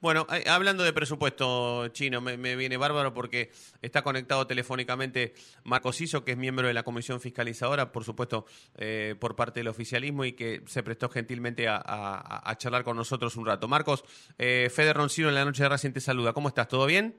Bueno, eh, hablando de presupuesto chino, me, viene bárbaro porque está conectado telefónicamente Marcos Iso, que es miembro de la Comisión Fiscalizadora, por supuesto, eh, por parte del oficialismo y que se prestó gentilmente a, charlar con nosotros un rato. Marcos, eh, Fede Roncino en la noche de Racing te saluda. ¿Cómo estás? ¿Todo bien?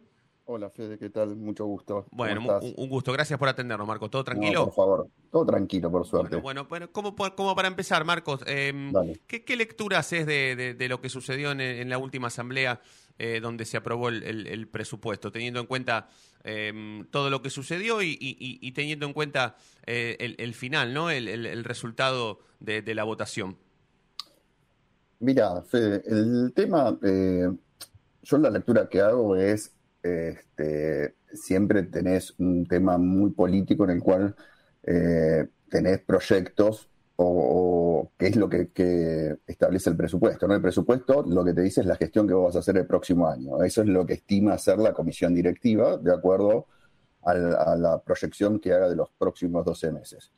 Hola Fede, ¿qué tal? Mucho gusto. Bueno, un, gusto. Gracias por atendernos, Marcos. ¿Todo tranquilo? por favor, todo tranquilo, por suerte. Bueno, bueno, ¿cómo, para empezar, Marcos, em, ¿qué, lectura haces de, lo que sucedió en, la última asamblea eh, donde se aprobó el, presupuesto, teniendo en cuenta em, todo lo que sucedió y, teniendo en cuenta eh, el, final, ¿no? El, resultado de, la votación. Mira, Fede, el tema, eh, yo la lectura que hago es este, siempre tenés un tema muy político en el cual eh, tenés proyectos o, qué es lo que, establece el presupuesto. ¿no? El presupuesto lo que te dice es la gestión que vos vas a hacer el próximo año. Eso es lo que estima hacer la comisión directiva de acuerdo a la, proyección que haga de los próximos 12 meses.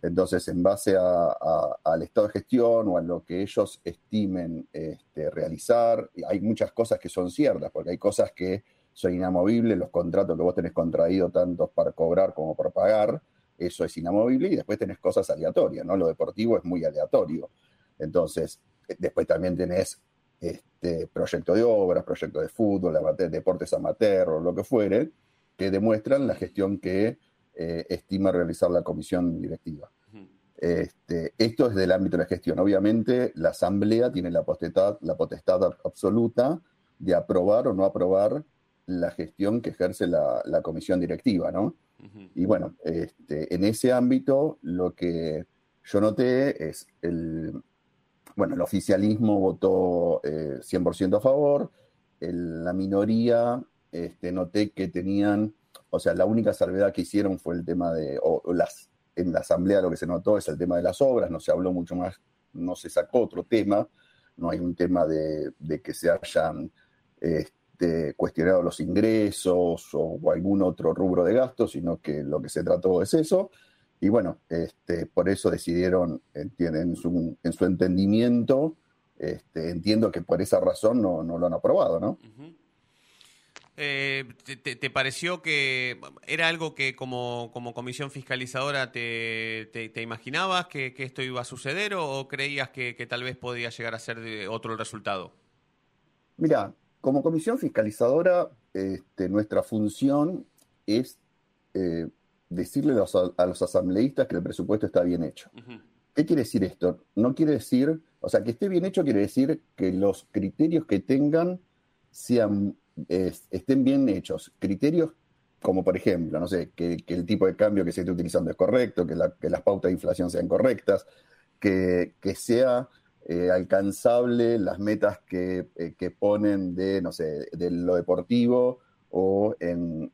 Entonces, en base al estado de gestión o a lo que ellos estimen este, realizar, hay muchas cosas que son ciertas, porque hay cosas que son inamovibles, los contratos que vos tenés contraído tanto para cobrar como por pagar, eso es inamovible, y después tenés cosas aleatorias, ¿no? Lo deportivo es muy aleatorio. Entonces, eh, después también tenés este, proyecto de obras, proyecto de fútbol, deportes amateur o lo que fuere, que demuestran la gestión que eh, estima realizar la comisión directiva. Este, esto es del ámbito de la gestión. Obviamente, la Asamblea tiene la potestad, la potestad absoluta de aprobar o no aprobar la gestión que ejerce la, comisión directiva, ¿no? Y bueno, este, en ese ámbito lo que yo noté es el, bueno, el oficialismo votó 100% eh, a favor, la minoría este, noté que tenían, o sea, la única salvedad que hicieron fue el tema de, o, las, en la asamblea lo que se notó es el tema de las obras, no se habló mucho más, no se sacó otro tema, no hay un tema de, de que se hayan... Este, este, cuestionado los ingresos o, algún otro rubro de gasto, sino que lo que se trató es eso. Y bueno, este, por eso decidieron, entienden, en su, en su entendimiento, este, entiendo que por esa razón no, lo han aprobado, ¿no? Eh, te, pareció que era algo que como, como comisión fiscalizadora te, imaginabas que, esto iba a suceder o, creías que, que, tal vez podía llegar a ser otro el resultado? Mira, como comisión fiscalizadora, este, nuestra función es eh, decirle a los, asambleístas que el presupuesto está bien hecho. ¿Qué quiere decir esto? No quiere decir, o sea, que esté bien hecho quiere decir que los criterios que tengan sean, estén bien hechos. Criterios como, por ejemplo, no sé, que, el tipo de cambio que se esté utilizando es correcto, que, las pautas de inflación sean correctas, que, que sea eh, alcanzable las metas que, eh, que, ponen de, no sé, de lo deportivo o en,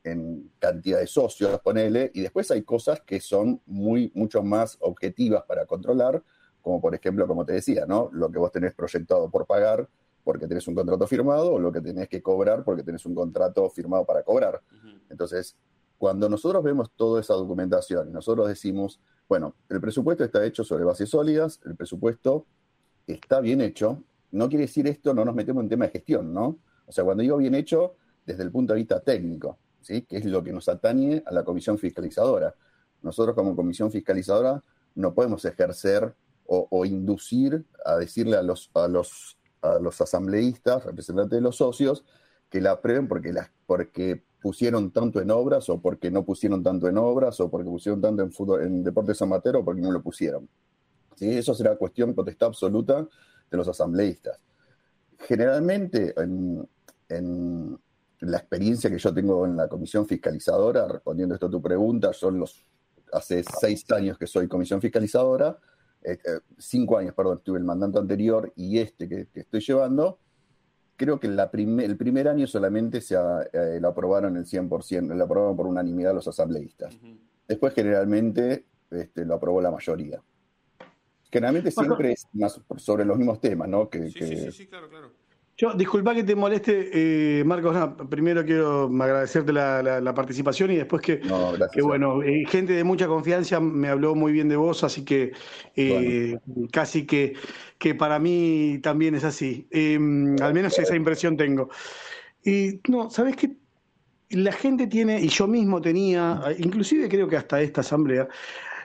cantidad de socios, ponele, y después hay cosas que son muy, mucho más objetivas para controlar, como por ejemplo, como te decía, ¿no? Lo que vos tenés proyectado por pagar porque tenés un contrato firmado o lo que tenés que cobrar porque tenés un contrato firmado para cobrar. Entonces, cuando nosotros vemos toda esa documentación y nosotros decimos, bueno, el presupuesto está hecho sobre bases sólidas, el presupuesto está bien hecho, no quiere decir esto, no nos metemos en tema de gestión, ¿no? O sea, cuando digo bien hecho, desde el punto de vista técnico, ¿sí? Que es lo que nos atañe a la comisión fiscalizadora. Nosotros como comisión fiscalizadora no podemos ejercer o, inducir a decirle a los, a, los, a los asambleístas, representantes de los socios, que la aprueben porque, la, porque pusieron tanto en obras o porque no pusieron tanto en obras o porque pusieron tanto en, fútbol, en deportes amateur o porque no lo pusieron. Eso será cuestión potestad absoluta de los asambleístas. Generalmente, en, la experiencia que yo tengo en la comisión fiscalizadora, respondiendo esto a tu pregunta, son los hace seis años que soy comisión fiscalizadora, eh, eh, cinco años, perdón, tuve el mandato anterior y este que, estoy llevando, creo que el primer año solamente se eh, lo aprobaron el 100%, lo aprobaron por unanimidad los asambleístas. Después generalmente este, lo aprobó la mayoría. Generalmente siempre es más sobre los mismos temas, ¿no? Que, sí, sí, sí, claro, claro. Yo, disculpa que te moleste, eh, Marcos. primero quiero agradecerte la, participación y después que, que bueno, eh, gente de mucha confianza me habló muy bien de vos, así que eh, casi que, que para mí también es así. Em, al menos esa impresión tengo. Y no, ¿sabes qué? La gente tiene, y yo mismo tenía, inclusive creo que hasta esta asamblea,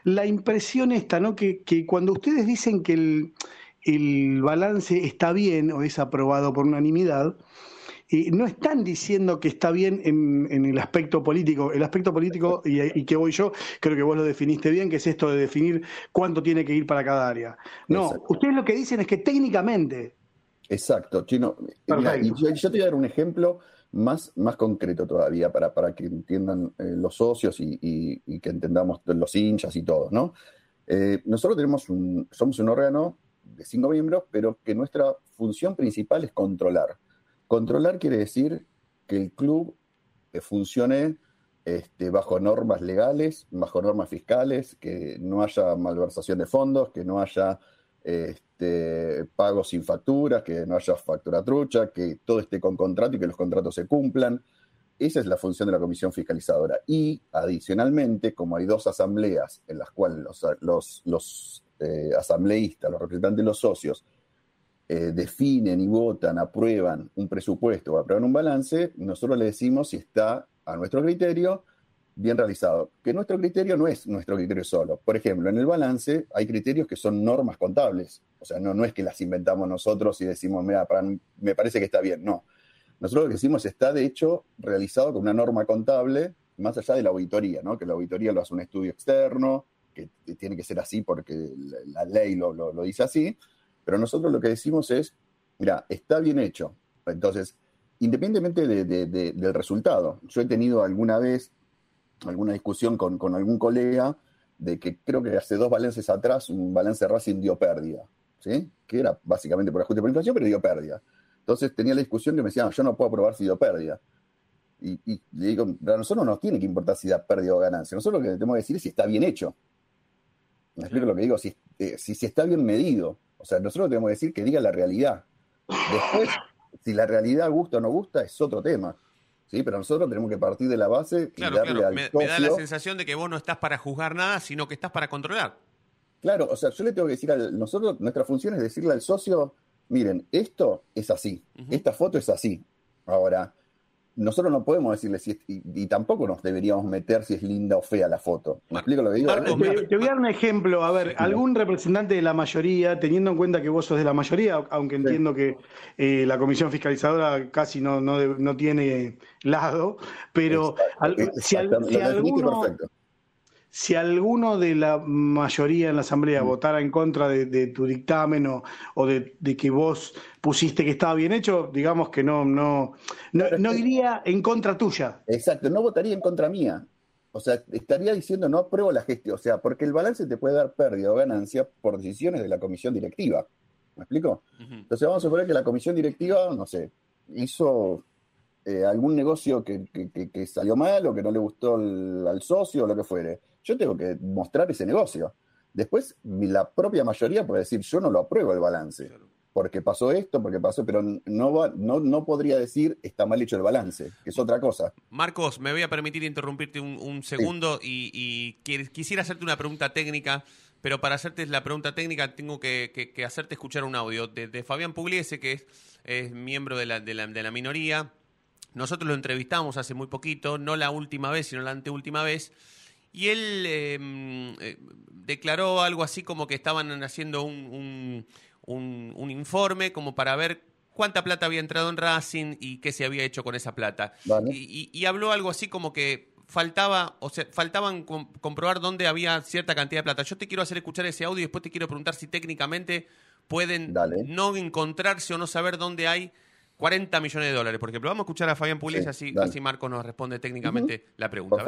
la impresión esta, ¿no? Que, que cuando ustedes dicen que el el balance está bien o es aprobado por unanimidad, y no están diciendo que está bien en, el aspecto político. El aspecto político, y, que voy yo, creo que vos lo definiste bien, que es esto de definir cuánto tiene que ir para cada área. No, ustedes lo que dicen es que técnicamente. Exacto, Chino. yo, te voy a dar un ejemplo más, más concreto todavía para, para que entiendan eh, los socios y, que entendamos los hinchas y todo, ¿no? Eh, nosotros tenemos un, somos un órgano de cinco miembros, pero que nuestra función principal es controlar. Controlar quiere decir que el club eh, funcione este, bajo normas legales, bajo normas fiscales, que no haya malversación de fondos, que no haya este, pagos sin facturas, que no haya factura trucha, que todo esté con contrato y que los contratos se cumplan. Esa es la función de la comisión fiscalizadora. Y adicionalmente, como hay dos asambleas en las cuales los, los eh, asambleístas, los representantes de los socios, eh, definen y votan, aprueban un presupuesto o aprueban un balance, nosotros le decimos si está a nuestro criterio bien realizado. Que nuestro criterio no es nuestro criterio solo. Por ejemplo, en el balance hay criterios que son normas contables. O sea, no, no es que las inventamos nosotros y decimos, mira, me parece que está bien. No. Nosotros lo que decimos está, de hecho, realizado con una norma contable más allá de la auditoría, ¿no? Que la auditoría lo hace un estudio externo, que tiene que ser así porque la, ley lo, dice así, pero nosotros lo que decimos es, mira, está bien hecho. Entonces, independientemente del resultado, yo he tenido alguna vez alguna discusión con, algún colega de que creo que hace dos balances atrás un balance Racing dio pérdida, ¿sí? Que era básicamente por ajuste por inflación, pero dio pérdida. Entonces tenía la discusión que me decían, yo no puedo aprobar si dio pérdida. Y, le digo, a nosotros no nos tiene que importar si da pérdida o ganancia. Nosotros lo que tenemos que decir es si está bien hecho. Me explico lo que digo, eh, si, si, está bien medido. O sea, nosotros tenemos que decir que diga la realidad. Después, si la realidad gusta o no gusta, es otro tema. ¿Sí? Pero nosotros tenemos que partir de la base y darle claro. me, me, da la sensación de que vos no estás para juzgar nada, sino que estás para controlar. Claro, o sea, yo le tengo que decir a nosotros, nuestra función es decirle al socio, miren, esto es así, esta foto es así. Ahora, nosotros no podemos decirle si y, tampoco nos deberíamos meter si es linda o fea la foto. ¿Me explico lo que digo? te, voy a dar un ejemplo. A ver, algún representante de la mayoría, teniendo en cuenta que vos sos de la mayoría, aunque entiendo que eh, la comisión fiscalizadora casi no, no, tiene lado, pero si, alguno si alguno de la mayoría en la Asamblea mm. votara en contra de, tu dictamen o, de, que vos pusiste que estaba bien hecho, digamos que no, no, no, iría en contra tuya. Exacto, no votaría en contra mía. O sea, estaría diciendo no apruebo la gestión. O sea, porque el balance te puede dar pérdida o ganancia por decisiones de la comisión directiva. ¿Me explico? Entonces vamos a suponer que la comisión directiva, no sé, hizo eh, algún negocio que, salió mal o que no le gustó al socio o lo que fuere yo tengo que mostrar ese negocio. Después, la propia mayoría puede decir, yo no lo apruebo el balance, porque pasó esto, porque pasó, pero no, va, no, no podría decir, está mal hecho el balance, que es otra cosa. Marcos, me voy a permitir interrumpirte un, segundo y, quisiera hacerte una pregunta técnica, pero para hacerte la pregunta técnica tengo que, hacerte escuchar un audio de, Fabián Pugliese, que es, miembro de la, de la minoría. Nosotros lo entrevistamos hace muy poquito, no la última vez, sino la anteúltima vez y él em, eh, declaró algo así como que estaban haciendo un, un, informe como para ver cuánta plata había entrado en Racing y qué se había hecho con esa plata. Y, habló algo así como que faltaba, o sea, faltaban comprobar dónde había cierta cantidad de plata. Yo te quiero hacer escuchar ese audio y después te quiero preguntar si técnicamente pueden no encontrarse o no saber dónde hay 40 millones de dólares. Por ejemplo, vamos a escuchar a Fabián Pugliese, así, así Marco nos responde técnicamente la pregunta.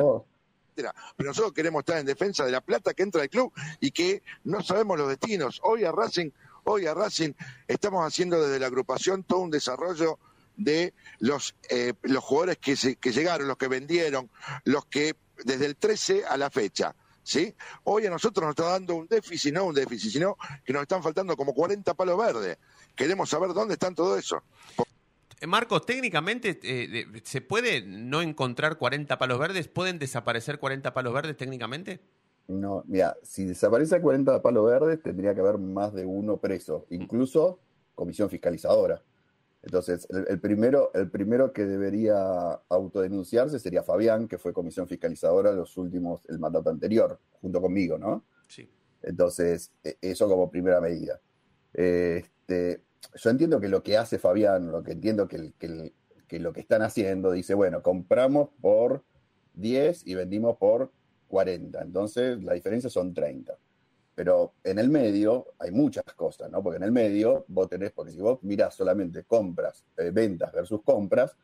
Pero nosotros queremos estar en defensa de la plata que entra al club y que no sabemos los destinos. Hoy a Racing, hoy a Racing estamos haciendo desde la agrupación todo un desarrollo de los, eh, los jugadores que, que llegaron, los que vendieron, los que desde el 13 a la fecha. ¿Sí? Hoy a nosotros nos está dando un déficit, no un déficit, sino que nos están faltando como 40 palos verdes. Queremos saber dónde están todo eso. Marcos, técnicamente, eh, ¿se puede no encontrar 40 palos verdes? ¿Pueden desaparecer 40 palos verdes técnicamente? No, mira, si desaparece 40 palos verdes, tendría que haber más de uno preso, incluso comisión fiscalizadora. Entonces, el, primero, el primero que debería autodenunciarse sería Fabián, que fue comisión fiscalizadora los últimos, el mandato anterior, junto conmigo, ¿no? Sí. Entonces, e, eso como primera medida. Este, yo entiendo que lo que hace Fabián, lo que entiendo que, lo que están haciendo, dice, bueno, compramos por 10 y vendimos por 40. Entonces, la diferencia son 30. Pero en el medio hay muchas cosas, ¿no? Porque en el medio vos tenés, porque si vos mirás solamente compras, eh, ventas versus compras,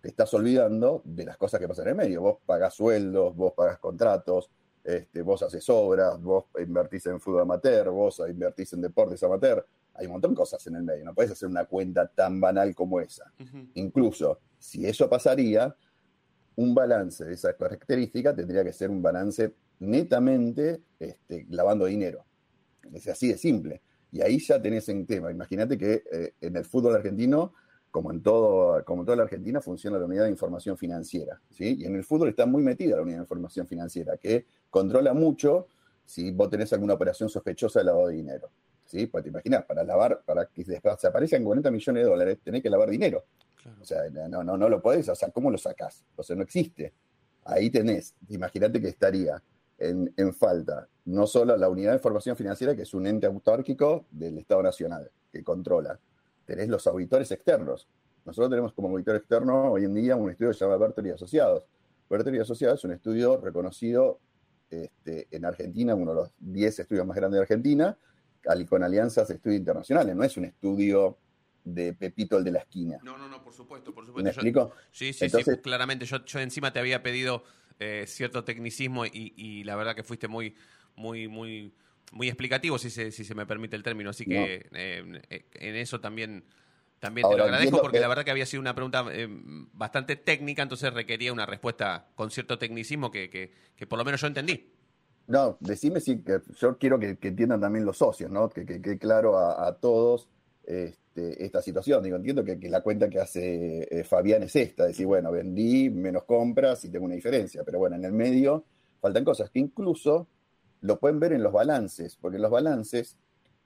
te estás olvidando de las cosas que pasan en el medio. Vos pagás sueldos, vos pagás contratos, este, vos haces obras, vos invertís en fútbol amateur, vos invertís en deportes amateur. Hay un montón de cosas en el medio. No puedes hacer una cuenta tan banal como esa. Incluso si eso pasaría, un balance de esa característica tendría que ser un balance netamente este, lavando dinero. Es así de simple. Y ahí ya tenés en tema. Imagínate que eh, en el fútbol argentino, como en, todo, como toda la Argentina, funciona la unidad de información financiera. ¿sí? Y en el fútbol está muy metida la unidad de información financiera, que controla mucho si vos tenés alguna operación sospechosa de lavado de dinero. ¿Sí? Pues te imaginas, para lavar, para que se aparezcan 40 millones de dólares, tenés que lavar dinero. O sea, no, no, no lo podés, o sea, ¿cómo lo sacás? O sea, no existe. Ahí tenés, imagínate que estaría en, falta no solo la unidad de información financiera, que es un ente autárquico del Estado Nacional, que controla, tenés los auditores externos. Nosotros tenemos como auditor externo hoy en día un estudio que se llama Bertoli Asociados. Bertoli Asociados es un estudio reconocido este, en Argentina, uno de los 10 estudios más grandes de Argentina, con alianzas de estudios internacionales. No es un estudio de Pepito el de la esquina. No, no, no, por supuesto, por supuesto. ¿Me explico? Sí, sí, sí, claramente. Yo, yo encima te había pedido eh, cierto tecnicismo y, la verdad que fuiste muy, muy, muy, muy explicativo, si se, si se me permite el término. Así que eh, en eso también, también te lo agradezco porque la verdad que había sido una pregunta eh, bastante técnica, entonces requería una respuesta con cierto tecnicismo que, que, por lo menos yo entendí. No, decime si yo quiero que, entiendan también los socios, ¿no? Que quede claro a, todos este, esta situación. Digo, entiendo que, la cuenta que hace eh, Fabián es esta, decir, bueno, vendí menos compras y tengo una diferencia, pero bueno, en el medio faltan cosas que incluso lo pueden ver en los balances, porque en los balances,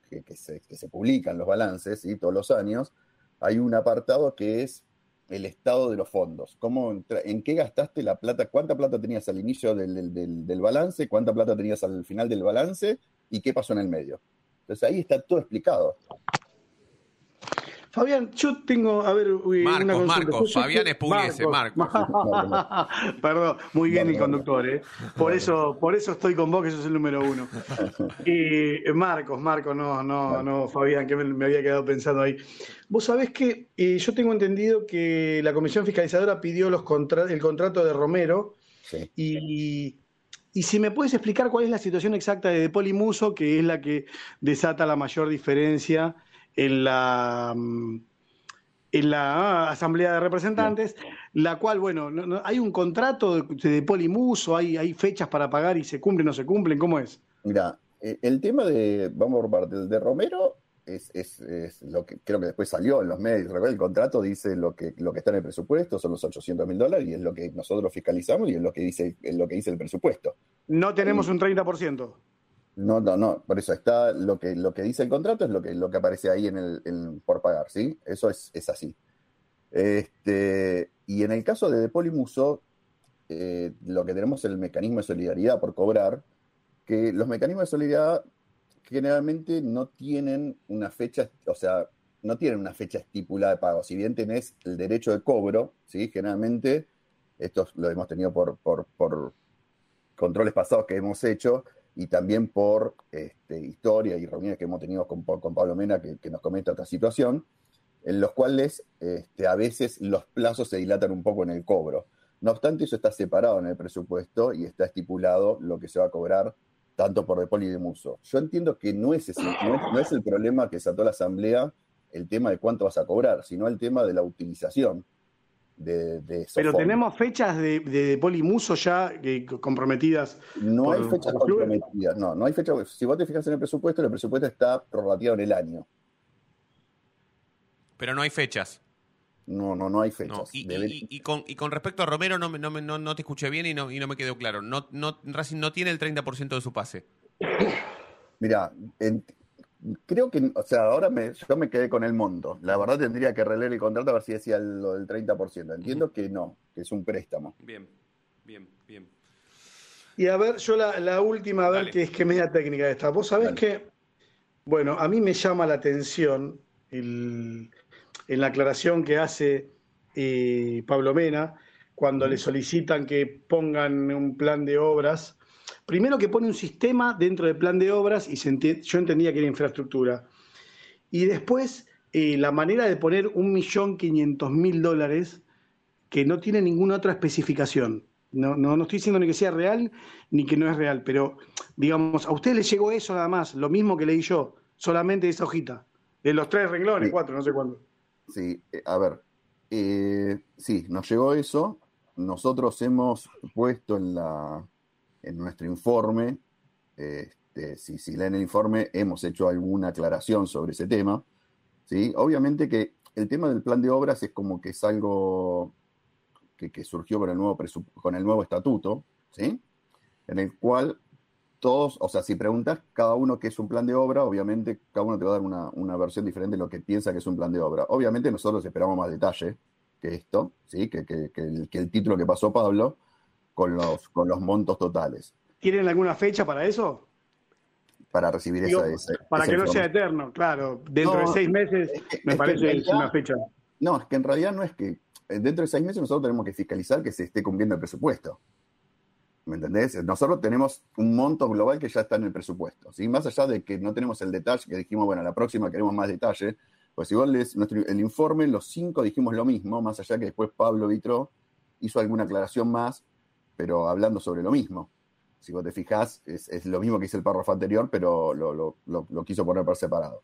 que, se, publican los balances y todos los años, hay un apartado que es el estado de los fondos. ¿Cómo, ¿En qué gastaste la plata? ¿Cuánta plata tenías al inicio del, del balance? ¿Cuánta plata tenías al final del balance? ¿Y qué pasó en el medio? Entonces ahí está todo explicado. Fabián, yo tengo, a ver, Marcos, una Marcos, Fabián es Marcos. Perdón, muy bien el conductor, ¿eh? Por eso, por eso estoy con vos, que sos el número uno. Y Marcos, Marcos, no, no, no, Fabián, que me, había quedado pensando ahí. Vos sabés que eh, yo tengo entendido que la Comisión Fiscalizadora pidió los el contrato de Romero y y si me puedes explicar cuál es la situación exacta de Polimuso, que es la que desata la mayor diferencia en la, en la Asamblea de Representantes, la cual, bueno, hay un contrato de, polimuso, hay, hay fechas para pagar y se cumplen o no se cumplen, ¿cómo es? Mira, eh, el tema de, vamos por parte, de Romero es, es, es, lo que creo que después salió en los medios. El contrato dice lo que, lo que está en el presupuesto, son los 800 mil dólares y es lo que nosotros fiscalizamos y es lo que dice, es lo que dice el presupuesto. No tenemos un 30%. No, no, no, por eso está lo que, lo que dice el contrato es lo que, lo que aparece ahí en el, por pagar, ¿sí? Eso es, es así. Este, y en el caso de Depolimuso, eh, lo que tenemos es el mecanismo de solidaridad por cobrar, que los mecanismos de solidaridad generalmente no tienen una fecha, o sea, no tienen una fecha estipulada de pago. Si bien tenés el derecho de cobro, ¿sí? Generalmente, esto lo hemos tenido por, por, por controles pasados que hemos hecho, y también por este, historia y reuniones que hemos tenido con, con Pablo Mena, que, nos comenta esta situación, en los cuales este, a veces los plazos se dilatan un poco en el cobro. No obstante, eso está separado en el presupuesto y está estipulado lo que se va a cobrar tanto por Depol y de Muso. Yo entiendo que no es, el problema que desató la Asamblea el tema de cuánto vas a cobrar, sino el tema de la utilización pero tenemos fechas de, de polimuso ya comprometidas. No hay fechas comprometidas, no, no hay fechas. Si vos te fijas en el presupuesto, el presupuesto está prorrateado en el año. Pero no hay fechas. no, no, no hay fechas. y, con, y con respecto a Romero, no, no, no, no te escuché bien y no, y no me quedó claro. No, no, Racing no tiene el 30% de su pase. Mira, creo que, o sea, ahora me, yo me quedé con el monto. La verdad tendría que releer el contrato a ver si decía lo del 30%. Entiendo que no, que es un préstamo. Bien, bien, bien. Y a ver, yo la, última, a ver, que es que media técnica esta. Vos sabés que, bueno, a mí me llama la atención en la aclaración que hace eh, Pablo Mena cuando le solicitan que pongan un plan de obras Primero que pone un sistema dentro del plan de obras y yo entendía que era infraestructura. Y después eh, la manera de poner un millón quinientos mil dólares que no tiene ninguna otra especificación. No, no, no, estoy diciendo ni que sea real ni que no es real, pero digamos, a usted le llegó eso nada más, lo mismo que leí yo, solamente esa hojita, de los tres renglones, cuatro, no sé cuándo. Sí, eh, a ver, eh, sí, nos llegó eso. Nosotros hemos puesto en la, en nuestro informe, este, si, si, leen el informe, hemos hecho alguna aclaración sobre ese tema. ¿sí? Obviamente que el tema del plan de obras es como que es algo que, surgió con el, nuevo con el nuevo estatuto, ¿sí? en el cual todos, o sea, si preguntas cada uno qué es un plan de obra, obviamente cada uno te va a dar una, versión diferente de lo que piensa que es un plan de obra. Obviamente nosotros esperamos más detalle que esto, ¿sí? que, que, el, que el título que pasó Pablo, con los, con los montos totales. ¿Tienen alguna fecha para eso? Para recibir esa, Para que no sea eterno, claro. Dentro de seis meses me parece una fecha. No, es que en realidad no es que. Eh, dentro de seis meses nosotros tenemos que fiscalizar que se esté cumpliendo el presupuesto. ¿Me entendés? Nosotros tenemos un monto global que ya está en el presupuesto. ¿sí? Más allá de que no tenemos el detalle, que dijimos, bueno, la próxima queremos más detalle, pues igual es nuestro, el informe, los cinco dijimos lo mismo, más allá que después Pablo Vitro hizo alguna aclaración más pero hablando sobre lo mismo. Si vos te fijás, es, lo mismo que hice el párrafo anterior, pero lo, quiso poner por separado.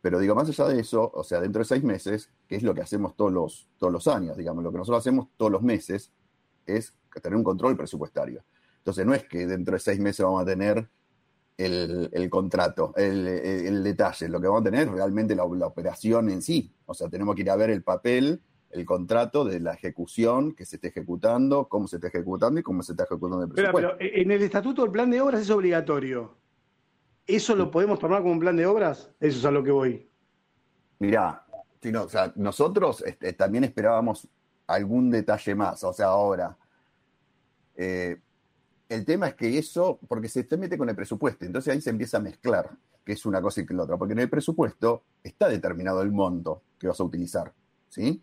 Pero digo, más allá de eso, o sea, dentro de seis meses, que es lo que hacemos todos los, todos los años, digamos, lo que nosotros hacemos todos los meses es tener un control presupuestario. Entonces, no es que dentro de seis meses vamos a tener el, contrato, el, el, detalle. Lo que vamos a tener es realmente la, operación en sí. O sea, tenemos que ir a ver el papel el contrato de la ejecución que se esté ejecutando, cómo se está ejecutando y cómo se está ejecutando el presupuesto. Pero, en el estatuto el plan de obras es obligatorio. ¿Eso lo podemos tomar como un plan de obras? Eso es a lo que voy. Mirá, o sea, nosotros este, también esperábamos algún detalle más. O sea, ahora, eh, el tema es que eso, porque se te mete con el presupuesto, entonces ahí se empieza a mezclar, que es una cosa y que la otra, porque en el presupuesto está determinado el monto que vas a utilizar, ¿sí?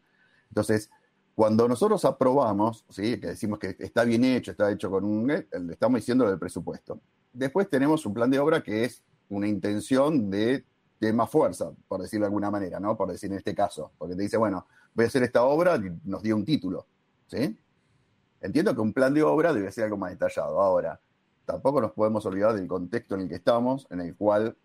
Entonces, cuando nosotros aprobamos, ¿sí? que decimos que está bien hecho, está hecho con un... Eh, estamos diciendo del presupuesto. Después tenemos un plan de obra que es una intención de, más fuerza, por decirlo de alguna manera, ¿no? Por decir en este caso, porque te dice, bueno, voy a hacer esta obra y nos dio un título, ¿sí? Entiendo que un plan de obra debe ser algo más detallado. Ahora, tampoco nos podemos olvidar del contexto en el que estamos, en el cual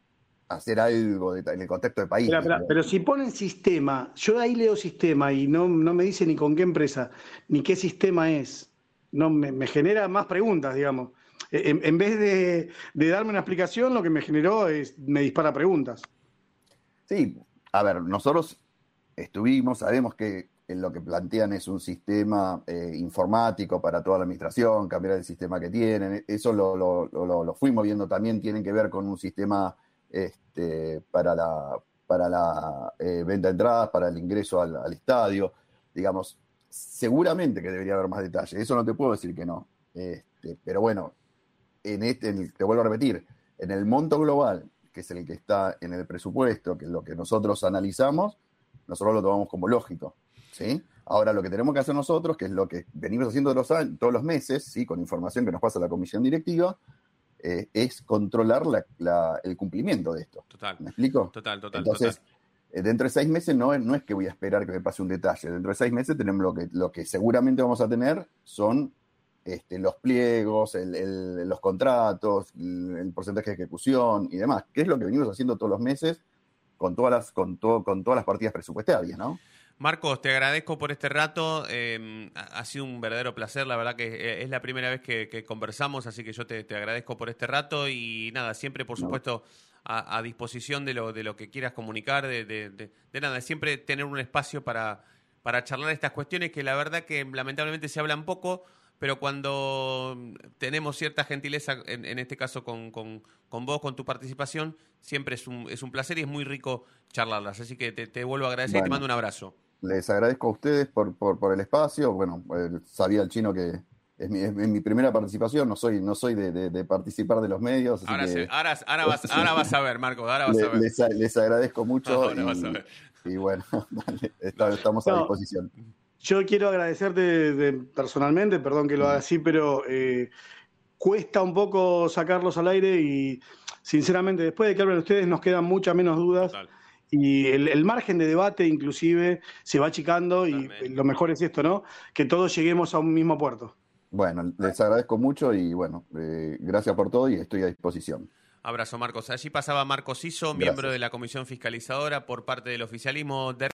hacer algo en el contexto del país. Pero, si ponen sistema, yo ahí leo sistema y no, no me dice ni con qué empresa, ni qué sistema es. No, me, genera más preguntas, digamos. E, en, vez de, darme una explicación, lo que me generó es, me dispara preguntas. Sí, a ver, nosotros estuvimos, sabemos que lo que plantean es un sistema eh, informático para toda la administración, cambiar el sistema que tienen, eso lo, lo, lo, lo fuimos viendo también, tienen que ver con un sistema este, para la, eh, venta de entradas, para el ingreso al, estadio. Digamos, seguramente que debería haber más detalles. Eso no te puedo decir que no. Este, pero bueno, en este, te vuelvo a repetir, en el monto global, que es el que está en el presupuesto, que es lo que nosotros analizamos, nosotros lo tomamos como lógico. ¿sí? Ahora, lo que tenemos que hacer nosotros, que es lo que venimos haciendo todos los, todos los meses, ¿sí? con información que nos pasa la comisión directiva, eh, es controlar el cumplimiento de esto. Total. ¿Me explico? Total, total. Entonces, eh, dentro de seis meses no, no es que voy a esperar que me pase un detalle. Dentro de seis meses tenemos lo que, lo que seguramente vamos a tener son este, los pliegos, los contratos, el, porcentaje de ejecución y demás, que es lo que venimos haciendo todos los meses con todas las, con, con todas las partidas presupuestarias, ¿no? Marcos, te agradezco por este rato. Em, ha sido un verdadero placer. La verdad que eh, es la primera vez que, conversamos, así que yo te, agradezco por este rato y nada, siempre, por supuesto, a, disposición de lo, de lo que quieras comunicar, de, de, nada, siempre tener un espacio para, para charlar estas cuestiones que la verdad que lamentablemente se hablan poco, pero cuando tenemos cierta gentileza, en, este caso con, con, vos, con tu participación, siempre es un, es un placer y es muy rico charlarlas. Así que te, vuelvo a agradecer y te mando un abrazo. Les agradezco a ustedes por, por, por el espacio. Bueno, eh, sabía el chino que es mi, es mi, primera participación, no soy, no soy de, de, participar de los medios. Ahora, ahora, ahora, vas, ahora, vas, a ver, Marco, ahora vas a ver. Les, les agradezco mucho. y, bueno, estamos a disposición. Yo quiero agradecerte personalmente, perdón que lo haga así, pero eh, cuesta un poco sacarlos al aire y sinceramente después de que hablen ustedes nos quedan muchas menos dudas. Y el, margen de debate inclusive se va achicando y lo mejor es esto, ¿no? Que todos lleguemos a un mismo puerto. Bueno, les agradezco mucho y bueno, eh, gracias por todo y estoy a disposición. Abrazo, Marcos. Allí pasaba Marcos Iso, miembro de la Comisión Fiscalizadora por parte del oficialismo de